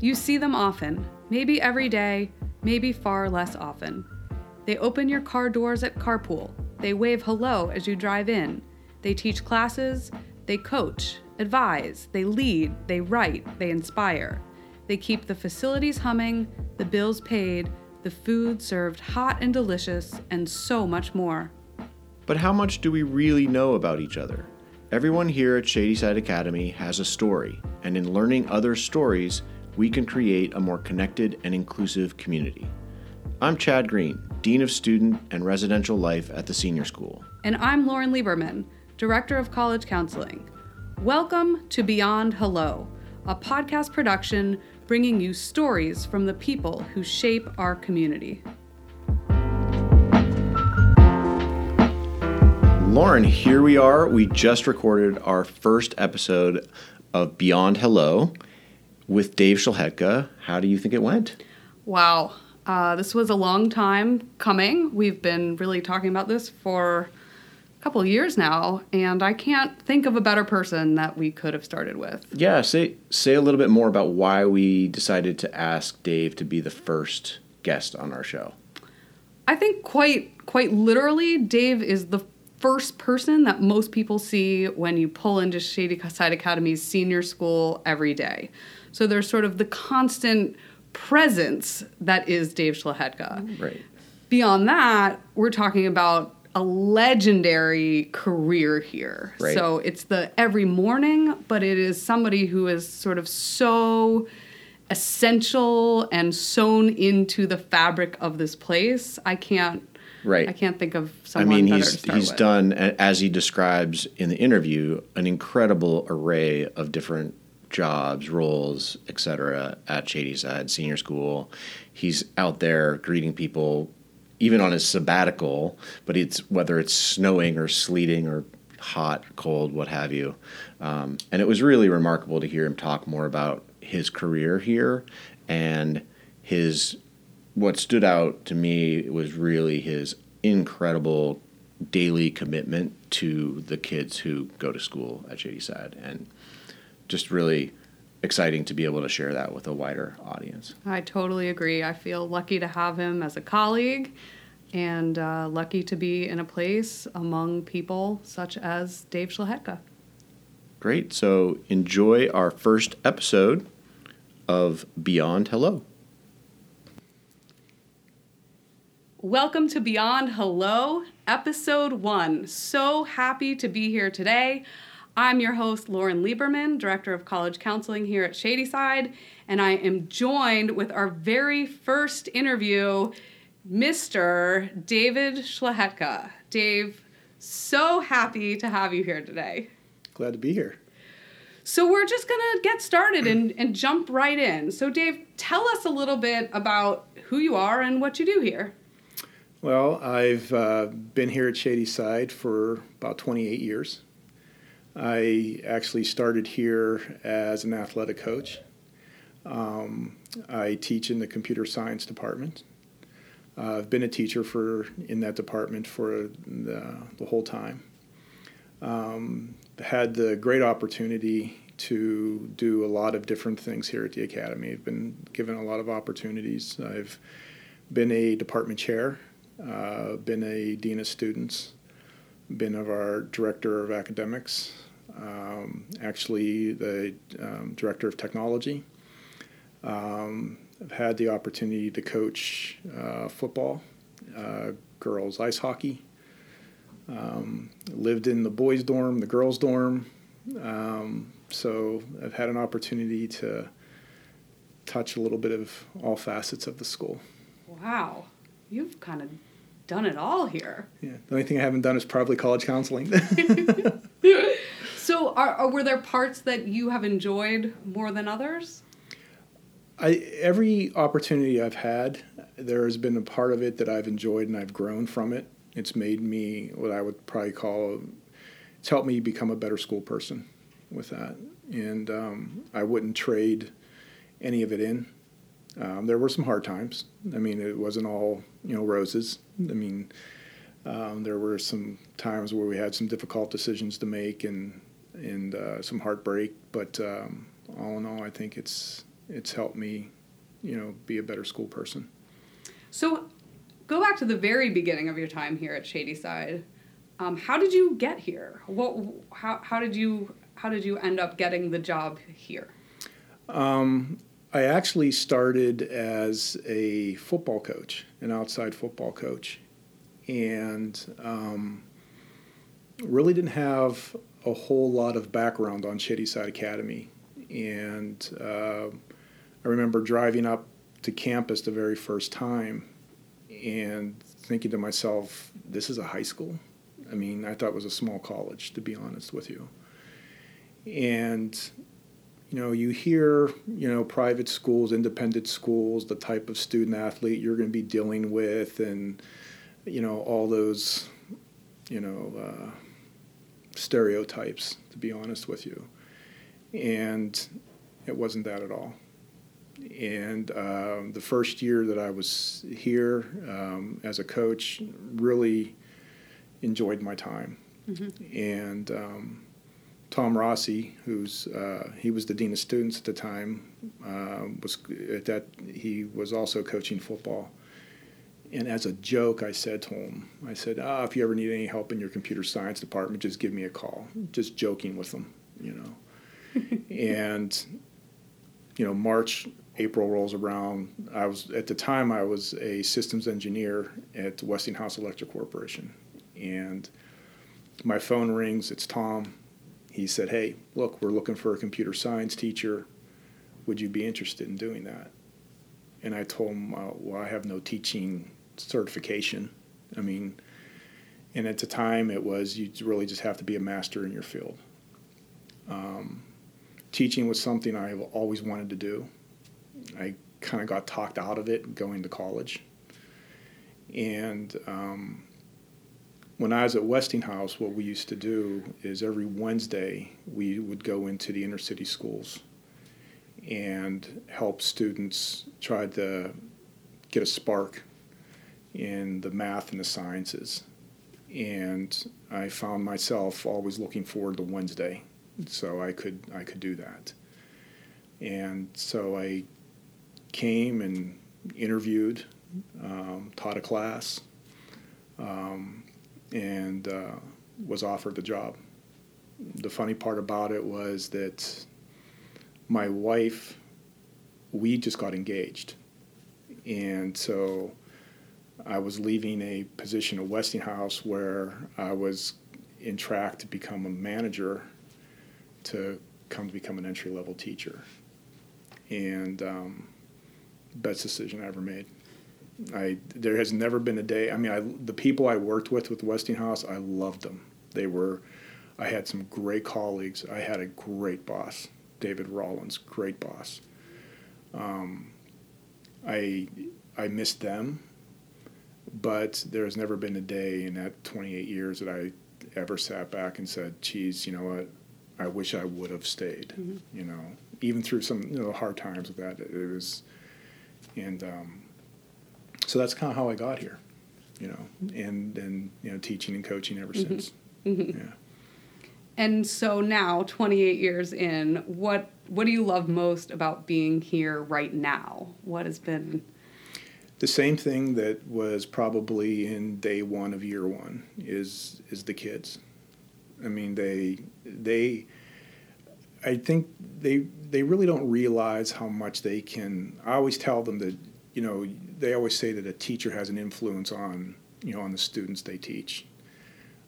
You see them often, maybe every day, maybe far less often. They open your car doors at carpool. They wave hello as you drive in. They teach classes. They coach, advise, they lead, they write, they inspire. They keep the facilities humming, the bills paid, the food served hot and delicious, and so much more. But how much do we really know about each other? Everyone here at Shadyside Academy has a story, and in learning other stories, we can create a more connected and inclusive community. I'm Chad Green, Dean of Student and Residential Life at the Senior School. And I'm Lauren Lieberman, Director of College Counseling. Welcome to Beyond Hello, a podcast production bringing you stories from the people who shape our community. Lauren, here we are. We just recorded our first episode of Beyond Hello with Dave Szlachetka. How do you think it went? Wow. Uh, this was a long time coming. We've been really talking about this for a couple of years now, and I can't think of a better person that we could have started with. Yeah, say say a little bit more about why we decided to ask Dave to be the first guest on our show. I think quite quite literally, Dave is the first person that most people see when you pull into Shady Side Academy's senior school every day. So there's sort of the constant presence that is Dave Szlachetka. Right. Beyond that, we're talking about a legendary career here. Right. So it's the every morning, but it is somebody who is sort of so essential and sewn into the fabric of this place. I can't Right. I can't think of someone. I mean, he's he's with. done as he describes in the interview an incredible array of different jobs, roles, etc. at Shadyside Senior School. He's out there greeting people, even on his sabbatical. But it's whether it's snowing or sleeting or hot, cold, what have you. Um, and it was really remarkable to hear him talk more about his career here and his what stood out to me was really his incredible daily commitment to the kids who go to school at Shadyside, and just really exciting to be able to share that with a wider audience. I totally agree. I feel lucky to have him as a colleague and uh, lucky to be in a place among people such as Dave Szlachetka. Great. So enjoy our first episode of Beyond Hello. Welcome to Beyond Hello, episode one. So happy to be here today. I'm your host, Lauren Lieberman, Director of College Counseling here at Shadyside, and I am joined with our very first interview, Mr. David Szlachetka. Dave, so happy to have you here today. Glad to be here. So we're just gonna get started and, and jump right in. So Dave, tell us a little bit about who you are and what you do here. Well, I've uh, been here at Shady Side for about 28 years. I actually started here as an athletic coach. Um, I teach in the computer science department. Uh, I've been a teacher for in that department for the, the whole time. Um, had the great opportunity to do a lot of different things here at the academy. I've been given a lot of opportunities. I've been a department chair, uh, been a dean of students, been of our director of academics, um, actually the um, director of technology. Um, I've had the opportunity to coach uh, football, uh, girls ice hockey. Um, lived in the boys' dorm, the girls' dorm. Um, so I've had an opportunity to touch a little bit of all facets of the school. Wow, you've kind of done it all here. Yeah, the only thing I haven't done is probably college counseling. So, are, are were there parts that you have enjoyed more than others? I every opportunity I've had, there has been a part of it that I've enjoyed and I've grown from it. It's made me what I would probably call it's helped me become a better school person with that, and um, I wouldn't trade any of it in. Um, there were some hard times. I mean, it wasn't all you know roses. I mean, um, there were some times where we had some difficult decisions to make and and uh, some heartbreak. But um, all in all, I think it's it's helped me, you know, be a better school person. So, go back to the very beginning of your time here at Shadyside. Um, how did you get here? What? How? How did you? How did you end up getting the job here? Um, I actually started as a football coach, an outside football coach, and um, really didn't have a whole lot of background on Shadyside Academy. And uh, I remember driving up to campus the very first time and thinking to myself, this is a high school? I mean, I thought it was a small college, to be honest with you. And you know, you hear, you know, private schools, independent schools, the type of student athlete you're going to be dealing with, and, you know, all those, you know, uh, stereotypes, to be honest with you. And it wasn't that at all. And um, the first year that I was here um, as a coach, really enjoyed my time. Mm-hmm. And, um, Tom Rossi, who's uh, he was the dean of students at the time, uh, was at that he was also coaching football. And as a joke, I said to him, I said, "Ah, if you ever need any help in your computer science department, just give me a call." Just joking with him, you know. and you know, March, April rolls around. I was at the time I was a systems engineer at Westinghouse Electric Corporation, and my phone rings. It's Tom he said, Hey, look, we're looking for a computer science teacher. Would you be interested in doing that? And I told him, Well, I have no teaching certification. I mean, and at the time it was you really just have to be a master in your field. Um, teaching was something I always wanted to do. I kind of got talked out of it going to college. And um, when I was at Westinghouse, what we used to do is every Wednesday we would go into the inner city schools and help students try to get a spark in the math and the sciences. And I found myself always looking forward to Wednesday, so I could I could do that. And so I came and interviewed, um, taught a class. Um, and uh, was offered the job. The funny part about it was that my wife, we just got engaged. And so I was leaving a position at Westinghouse where I was in track to become a manager to come to become an entry level teacher. And um, best decision I ever made. I there has never been a day. I mean, I, the people I worked with with Westinghouse, I loved them. They were. I had some great colleagues. I had a great boss, David Rollins, great boss. Um, I I missed them, but there has never been a day in that 28 years that I ever sat back and said, "Geez, you know what? I wish I would have stayed." Mm-hmm. You know, even through some you know hard times with that, it was, and um, so that's kind of how I got here, you know, and and you know, teaching and coaching ever mm-hmm. since. Mm-hmm. Yeah. And so now, 28 years in, what what do you love most about being here right now? What has been the same thing that was probably in day one of year one is is the kids. I mean, they they. I think they they really don't realize how much they can. I always tell them that you know they always say that a teacher has an influence on you know on the students they teach.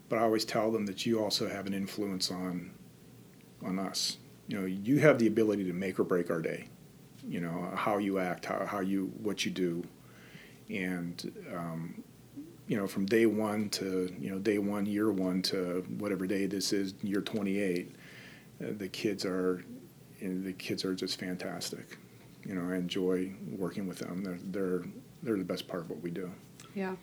But i always tell them that you also have an influence on on us. You know you have the ability to make or break our day you know how you act how, how you what you do. And um, you know from day one to you know day one year one to whatever day this is year 28 uh, the kids are you know, the kids are just fantastic you know, I enjoy working with them. They're they're they're the best part of what we do. Yeah.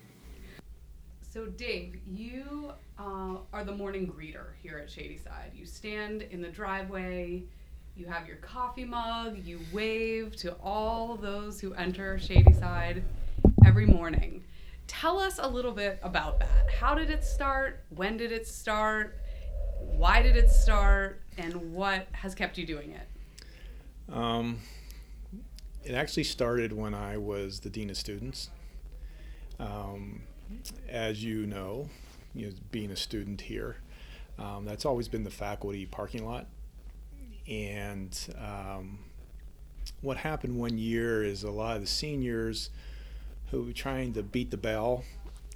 So Dave, you uh, are the morning greeter here at Shadyside. You stand in the driveway. You have your coffee mug. You wave to all those who enter Shadyside every morning. Tell us a little bit about that. How did it start? When did it start? Why did it start? And what has kept you doing it? Um, it actually started when I was the dean of students. Um, as you know, you know, being a student here, um, that's always been the faculty parking lot. And um, what happened one year is a lot of the seniors who were trying to beat the bell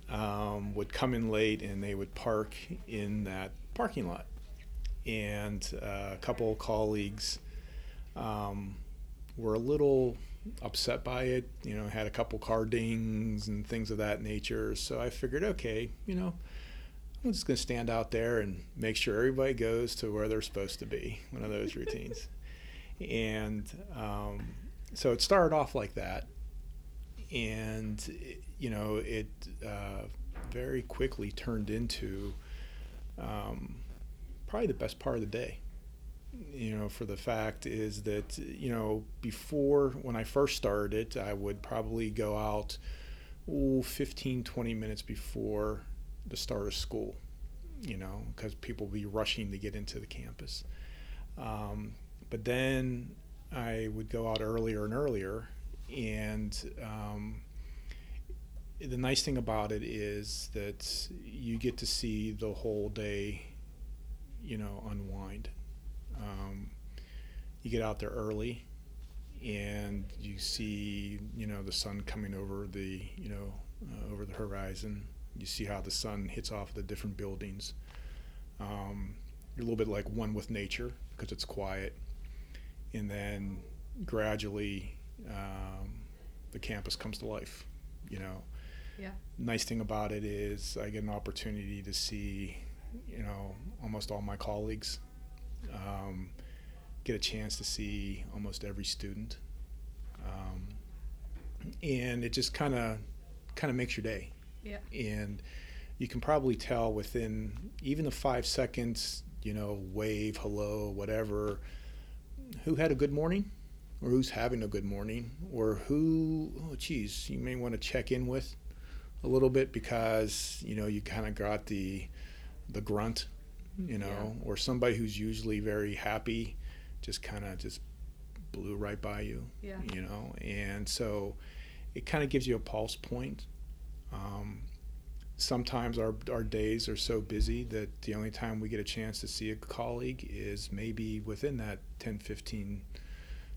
um, would come in late and they would park in that parking lot. And uh, a couple colleagues um, were a little upset by it, you know, had a couple car dings and things of that nature. So I figured, okay, you know, I'm just going to stand out there and make sure everybody goes to where they're supposed to be, one of those routines. And um, so it started off like that. And, you know, it uh, very quickly turned into um, probably the best part of the day you know, for the fact is that, you know, before when I first started, I would probably go out ooh, 15, 20 minutes before the start of school, you know, because people would be rushing to get into the campus. Um, but then I would go out earlier and earlier. And um, the nice thing about it is that you get to see the whole day, you know, unwind um, you get out there early, and you see you know the sun coming over the you know uh, over the horizon. You see how the sun hits off the different buildings. Um, you're a little bit like one with nature because it's quiet, and then gradually um, the campus comes to life. You know. Yeah. Nice thing about it is I get an opportunity to see, you know, almost all my colleagues um, get a chance to see almost every student, um, and it just kind of kind of makes your day. Yeah. And you can probably tell within even the five seconds, you know, wave, hello, whatever, who had a good morning, or who's having a good morning, or who, oh, geez, you may want to check in with a little bit because you know you kind of got the the grunt you know, yeah. or somebody who's usually very happy just kind of just blew right by you, yeah. you know, and so it kind of gives you a pulse point. Um, sometimes our, our days are so busy that the only time we get a chance to see a colleague is maybe within that 10, 15,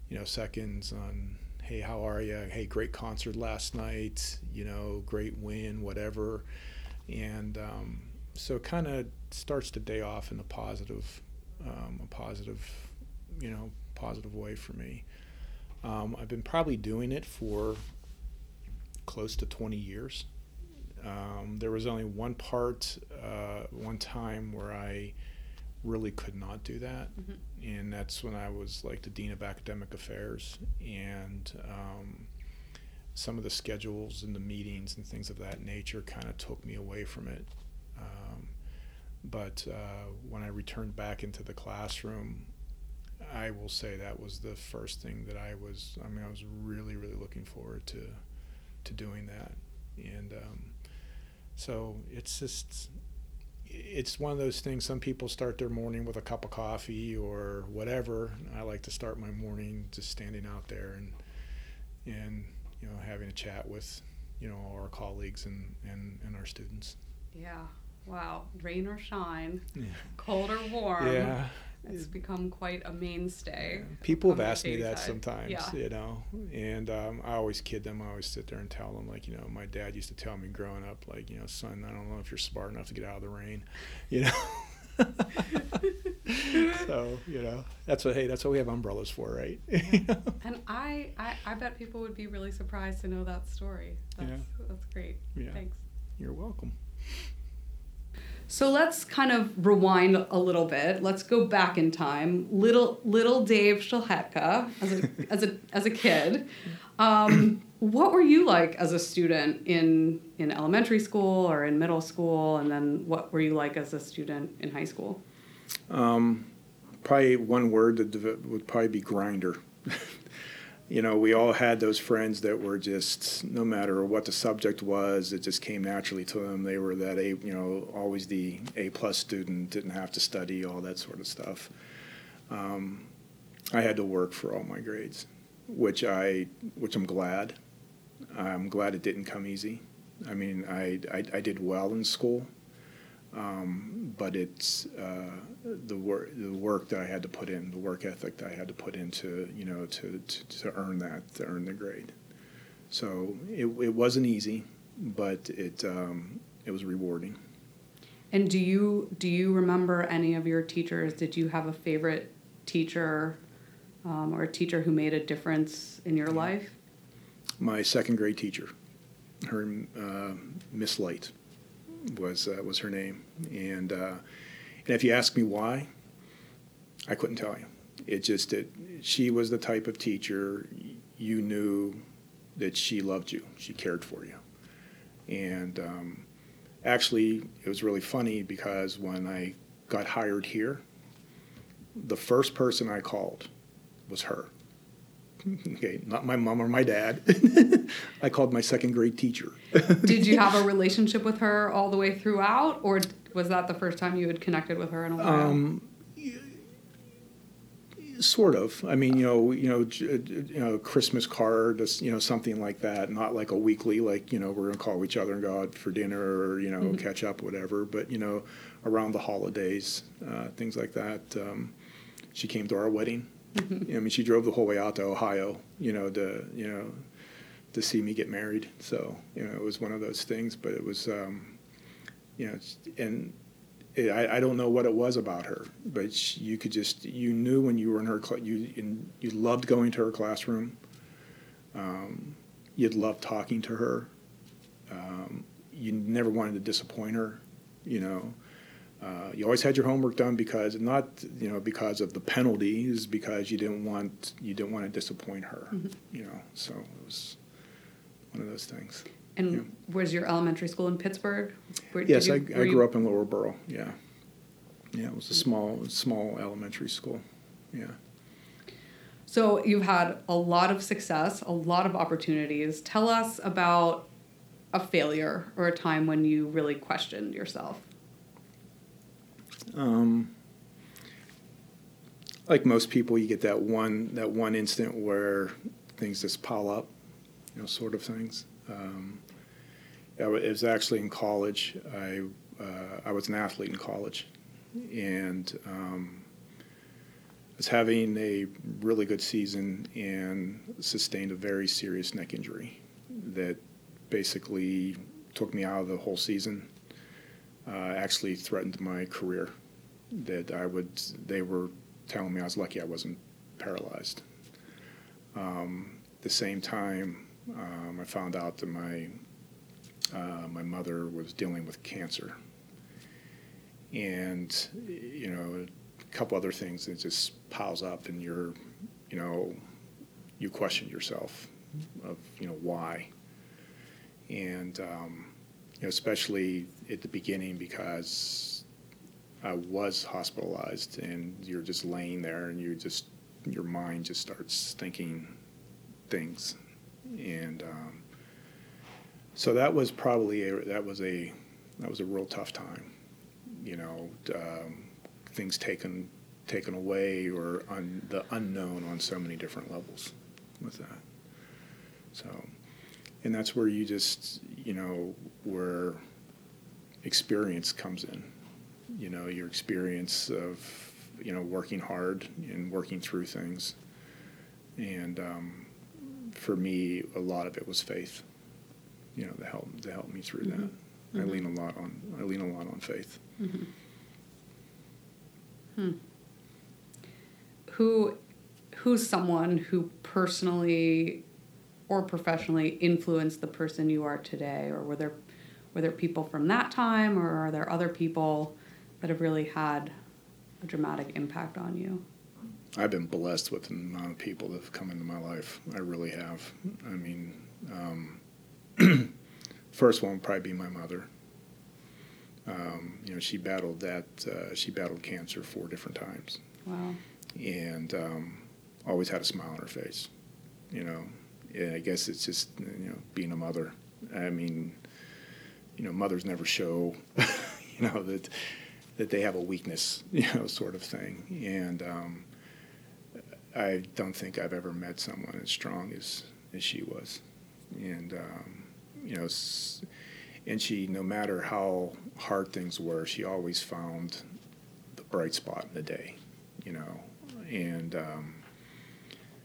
you know, seconds on, hey, how are you? Hey, great concert last night, you know, great win, whatever. And, um, so kind of starts the day off in a positive, um, a positive, you know, positive way for me. Um, I've been probably doing it for close to 20 years. Um, there was only one part, uh, one time where I really could not do that, mm-hmm. and that's when I was like the dean of academic affairs, and um, some of the schedules and the meetings and things of that nature kind of took me away from it. But uh, when I returned back into the classroom, I will say that was the first thing that I was. I mean, I was really, really looking forward to to doing that, and um, so it's just it's one of those things. Some people start their morning with a cup of coffee or whatever. I like to start my morning just standing out there and and you know having a chat with you know our colleagues and and, and our students. Yeah, wow, rain or shine, yeah. cold or warm. Yeah. It's become quite a mainstay. Yeah. People have asked me that side. sometimes, yeah. you know, and um, I always kid them. I always sit there and tell them, like, you know, my dad used to tell me growing up, like, you know, son, I don't know if you're smart enough to get out of the rain, you know. so you know that's what hey that's what we have umbrellas for right and I, I i bet people would be really surprised to know that story that's yeah. that's great yeah thanks you're welcome so let's kind of rewind a little bit. Let's go back in time. Little little Dave Szlachetka as a as a as a kid. Um, what were you like as a student in in elementary school or in middle school, and then what were you like as a student in high school? Um, probably one word that would probably be grinder. you know, we all had those friends that were just, no matter what the subject was, it just came naturally to them. They were that A, you know, always the A plus student, didn't have to study, all that sort of stuff. Um, I had to work for all my grades. which I which I'm glad. I'm glad it didn't come easy. I mean, I I, I did well in school, um, but it's uh, the work the work that I had to put in, the work ethic that I had to put into you know to to, to earn that to earn the grade. So it it wasn't easy, but it um, it was rewarding. And do you do you remember any of your teachers? Did you have a favorite teacher um, or a teacher who made a difference in your life? My second grade teacher, her uh, Miss Light, was uh, was her name, and uh, and if you ask me why, I couldn't tell you. It just it, she was the type of teacher you knew that she loved you, she cared for you, and um, actually it was really funny because when I got hired here, the first person I called was her. Okay, not my mom or my dad. I called my second grade teacher. Did you have a relationship with her all the way throughout, or was that the first time you had connected with her in a while? Um, sort of. I mean, you know, you know, you know, Christmas card, you know, something like that. Not like a weekly, like you know, we're gonna call each other and go out for dinner or you know, mm-hmm. catch up, whatever. But you know, around the holidays, uh, things like that. Um, she came to our wedding. Mm-hmm. I mean, she drove the whole way out to Ohio, you know, to you know, to see me get married. So you know, it was one of those things. But it was, um, you know, and it, I, I don't know what it was about her, but she, you could just you knew when you were in her cl- you in, you loved going to her classroom. Um, you'd love talking to her. Um, you never wanted to disappoint her, you know. Uh, you always had your homework done because not you know because of the penalties, because you didn't want you didn't want to disappoint her, mm-hmm. you know. So it was one of those things. And yeah. was your elementary school in Pittsburgh? Where, yes, you, I, I grew you... up in Lower Burrell. Yeah, yeah, it was a small small elementary school. Yeah. So you've had a lot of success, a lot of opportunities. Tell us about a failure or a time when you really questioned yourself. Um, like most people, you get that one that one instant where things just pile up, you know, sort of things. Um, it was actually in college. I uh, I was an athlete in college, and um, was having a really good season and sustained a very serious neck injury that basically took me out of the whole season. Uh, actually threatened my career that I would, they were telling me I was lucky I wasn't paralyzed. Um, the same time, um, I found out that my uh, my mother was dealing with cancer, and you know a couple other things that just piles up, and you're, you know, you question yourself of you know why, and um, you know especially at the beginning because I was hospitalized, and you're just laying there, and you just your mind just starts thinking things, and um, so that was probably a, that was a that was a real tough time, you know, um, things taken taken away or un, the unknown on so many different levels with that. So, and that's where you just you know where experience comes in you know your experience of you know working hard and working through things and um, for me a lot of it was faith you know to help to help me through mm-hmm. that mm-hmm. i lean a lot on i lean a lot on faith mm-hmm. hmm. who who's someone who personally or professionally influenced the person you are today or were there were there people from that time or are there other people that have really had a dramatic impact on you? I've been blessed with the amount of people that have come into my life. I really have. I mean, um, first one would probably be my mother. Um, you know, she battled that. Uh, she battled cancer four different times. Wow. And um, always had a smile on her face. You know, yeah, I guess it's just you know being a mother. I mean, you know, mothers never show. you know that that they have a weakness, you know, sort of thing. And um, I don't think I've ever met someone as strong as, as she was. And, um, you know, and she, no matter how hard things were, she always found the bright spot in the day, you know. And um,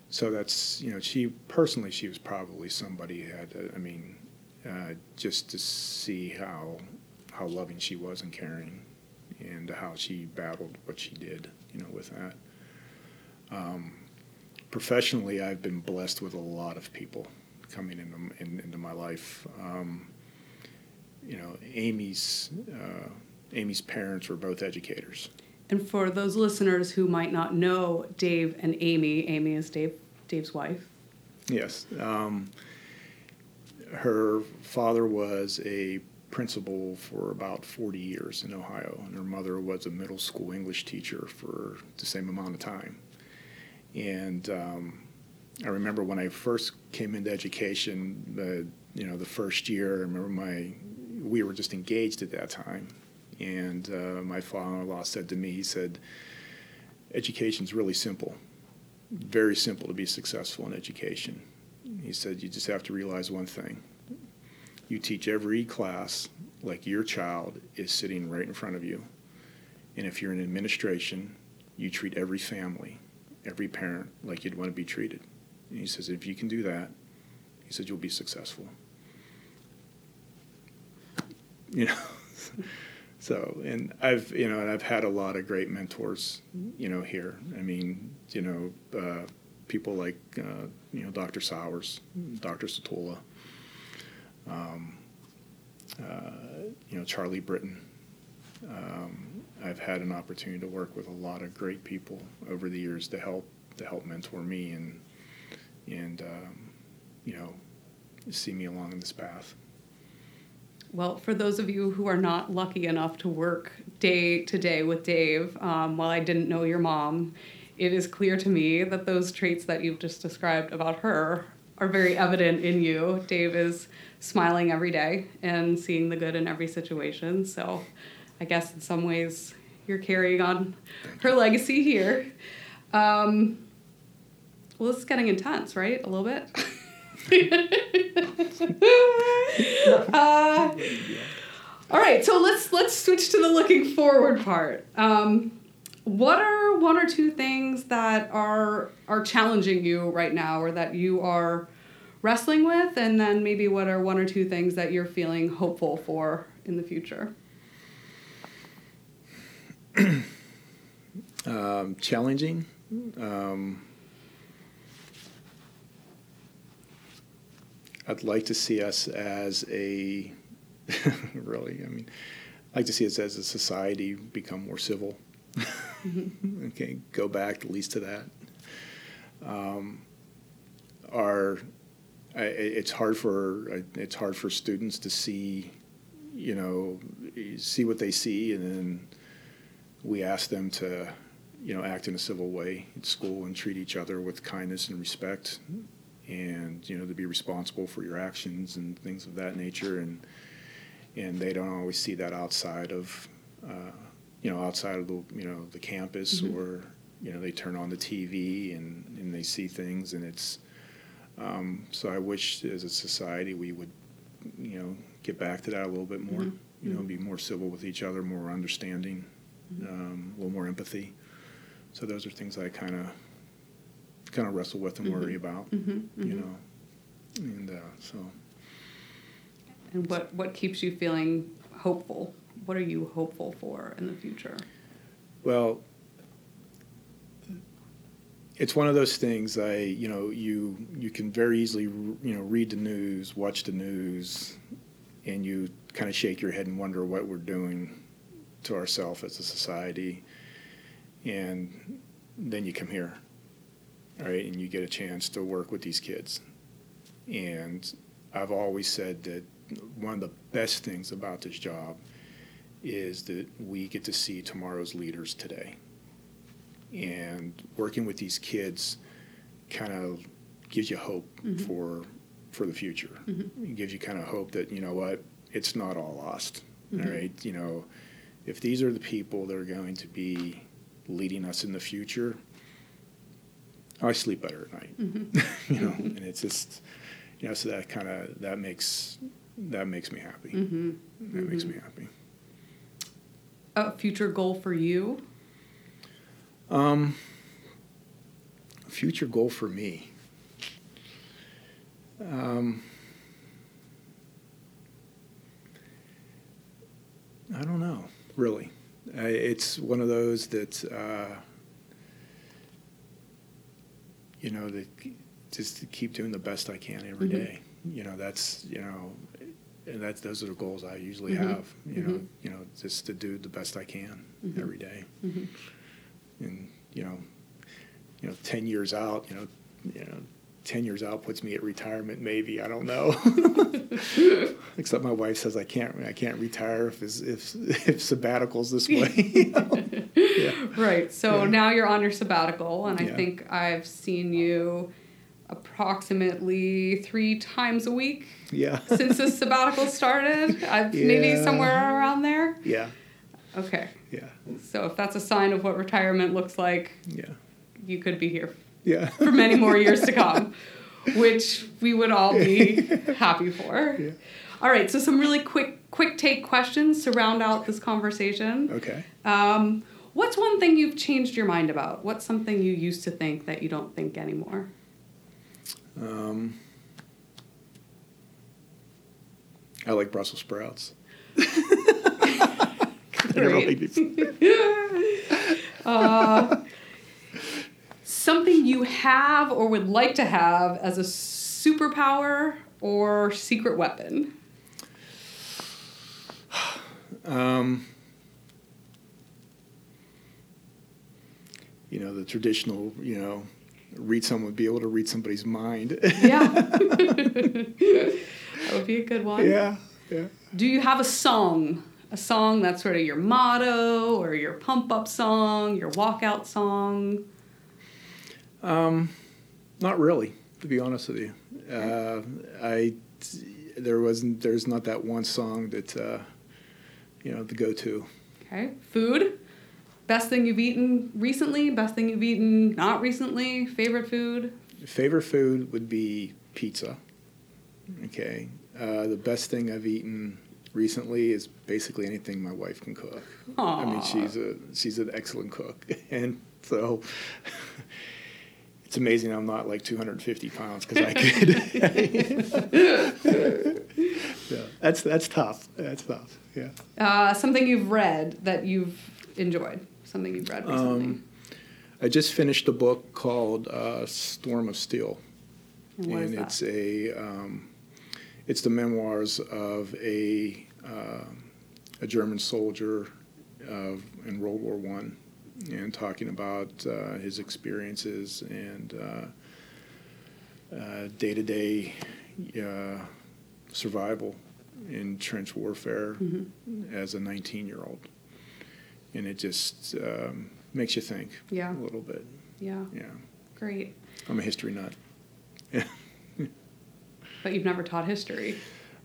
so that's, you know, she personally, she was probably somebody who had, I mean, uh, just to see how how loving she was and caring, and how she battled what she did, you know, with that. Um, professionally, I've been blessed with a lot of people coming into in, into my life. Um, you know, Amy's uh, Amy's parents were both educators. And for those listeners who might not know Dave and Amy, Amy is Dave Dave's wife. Yes, um, her father was a principal for about 40 years in Ohio, and her mother was a middle school English teacher for the same amount of time. And um, I remember when I first came into education, the you know the first year. I remember my we were just engaged at that time, and uh, my father-in-law said to me, he said, "Education's really simple, very simple to be successful in education." He said, "You just have to realize one thing: you teach every class like your child is sitting right in front of you, and if you're in administration, you treat every family." every parent like you'd want to be treated. And he says, if you can do that, he said, you'll be successful. You know, so, and I've, you know, and I've had a lot of great mentors, you know, here. I mean, you know, uh, people like, uh, you know, Dr. Sowers, Dr. Satola, um, uh, you know, Charlie Britton. Um, I've had an opportunity to work with a lot of great people over the years to help to help mentor me and and um, you know see me along this path. Well, for those of you who are not lucky enough to work day to day with Dave, um, while I didn't know your mom, it is clear to me that those traits that you've just described about her are very evident in you. Dave is smiling every day and seeing the good in every situation. So I guess in some ways you're carrying on her legacy here. Um, well, this is getting intense, right? A little bit. uh, all right, so let's let's switch to the looking forward part. Um, what are one or two things that are are challenging you right now, or that you are wrestling with, and then maybe what are one or two things that you're feeling hopeful for in the future? um, challenging. Um, I'd like to see us as a really. I mean, I'd like to see us as a society become more civil. Mm-hmm. okay, go back at least to that. Um, our I, it's hard for it's hard for students to see, you know, see what they see, and then we ask them to, you know, act in a civil way at school and treat each other with kindness and respect, and you know, to be responsible for your actions and things of that nature. And and they don't always see that outside of, uh, you know, outside of the you know the campus mm-hmm. or you know they turn on the TV and and they see things and it's. Um, so I wish as a society we would, you know, get back to that a little bit more. Mm-hmm. You know, mm-hmm. be more civil with each other, more understanding um, a little more empathy. So those are things I kind of kind of wrestle with and mm-hmm. worry about, mm-hmm. Mm-hmm. you know, and uh, so. And what what keeps you feeling hopeful? What are you hopeful for in the future? Well, it's one of those things I, you know, you you can very easily, you know, read the news, watch the news, and you kind of shake your head and wonder what we're doing to ourselves as a society, and then you come here, right, and you get a chance to work with these kids. And I've always said that one of the best things about this job is that we get to see tomorrow's leaders today. And working with these kids kind of gives you hope mm-hmm. for for the future. Mm-hmm. It gives you kind of hope that you know what, it's not all lost. Mm-hmm. All right, you know, if these are the people that are going to be leading us in the future, I sleep better at night. Mm-hmm. you know, and it's just you know, so that kind of that makes that makes me happy. Mm-hmm. That makes me happy. A future goal for you? Um, future goal for me. Um, I don't know, really. I, it's one of those that, uh, you know, that just to keep doing the best I can every Mhm. day. You know, that's you know, and that's those are the goals I usually Mhm. have. You know, Mhm. you know, just to do the best I can Mhm. every day Mm-hmm. And you know, you know, ten years out, you know, you know, ten years out puts me at retirement. Maybe I don't know. Except my wife says I can't. I can't retire if if if sabbaticals this way. you know? yeah. Right. So Yeah. now you're on your sabbatical, and I think I've seen you approximately three times a week Yeah. since this sabbatical started. I've maybe somewhere around there. Yeah. Okay. Yeah. So if that's a sign of what retirement looks like, Yeah. you could be here Yeah. for many more years to come, which we would all be happy for. Yeah. All right, so some really quick quick take questions to round out this conversation. Okay. Um, what's one thing you've changed your mind about? What's something you used to think that you don't think anymore? Um, I like Brussels sprouts. They're really Great. uh, something you have or would like to have as a superpower or secret weapon? Um, you know, the traditional, you know, read someone, be able to read somebody's mind. Yeah. that would be a good one. yeah, yeah. Do you have a song? A song that's sort of your motto or your pump up song, your walkout song? Um, not really, to be honest with you. Uh, I there wasn't there's not that one song that uh, you know the go to. Okay. Food? Best thing you've eaten recently? Best thing you've eaten not recently? Favorite food? Favorite food would be pizza. Okay. Uh, the best thing I've eaten recently is basically anything my wife can cook. I mean, she's a she's an excellent cook, and so it's amazing I'm not like 250 pounds because I could. yeah, that's that's tough. That's tough. Yeah. Uh, something you've read that you've enjoyed? Something you've read recently? Um, I just finished a book called uh, Storm of Steel. and and it's a um, it's the memoirs of a uh, a German soldier of in World War One, and talking about uh, his experiences and day to day survival in trench warfare Mhm. as a 19 year old, and it just um, makes you think Yeah. a little bit. Yeah. Yeah, Great. I'm a history nut. But you've never taught history.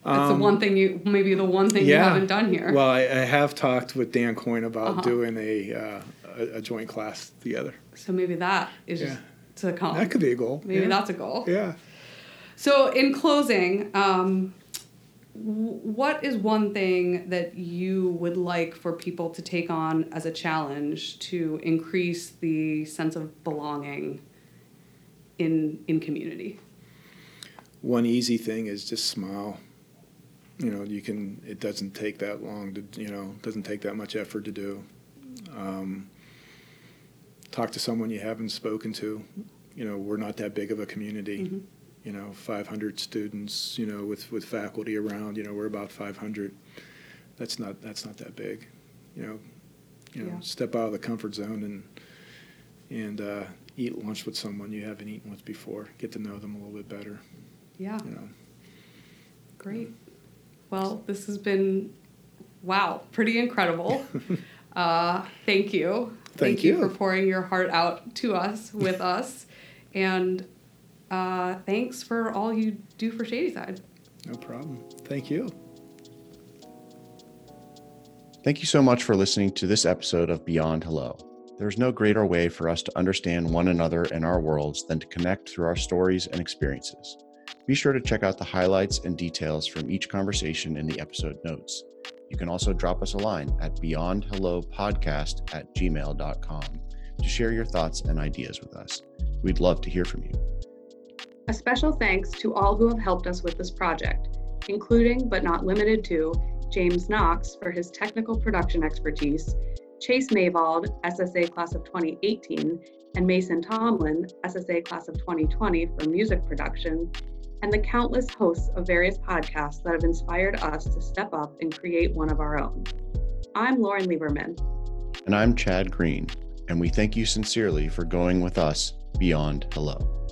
That's the Um, one thing you, maybe the one thing you haven't done here. Well, I, I have talked with Dan Coyne about Uh-huh. doing a, uh, a a joint class together. so maybe that is Yeah. just to come. That could be a goal. maybe yeah. that's a goal. Yeah. So, in closing, um, what is one thing that you would like for people to take on as a challenge to increase the sense of belonging in in community? One easy thing is just smile. You know, you can. It doesn't take that long to. You know, doesn't take that much effort to do. Um, talk to someone you haven't spoken to. You know, we're not that big of a community. Mhm. You know, 500 students. You know, with with faculty around. You know, we're about 500. That's not that's not that big. You know, you know, Yeah. step out of the comfort zone and and uh, eat lunch with someone you haven't eaten with before. Get to know them a little bit better. Yeah, You know. great. Well, this has been wow, pretty incredible. uh, thank you. Thank you you. for pouring your heart out to us with us, and uh, thanks for all you do for Shadyside. No problem. Thank you. Thank you so much for listening to this episode of Beyond Hello. There's no greater way for us to understand one another and our worlds than to connect through our stories and experiences. Be sure to check out the highlights and details from each conversation in the episode notes. You can also drop us a line at beyondhellopodcast at gmail.com to share your thoughts and ideas with us. We'd love to hear from you. A special thanks to all who have helped us with this project, including but not limited to James Knox for his technical production expertise, Chase Mayvald, SSA class of 2018, and Mason Tomlin, SSA class of 2020 for music production, and the countless hosts of various podcasts that have inspired us to step up and create one of our own. I'm Lauren Lieberman. And I'm Chad Green, and we thank you sincerely for going with us beyond hello.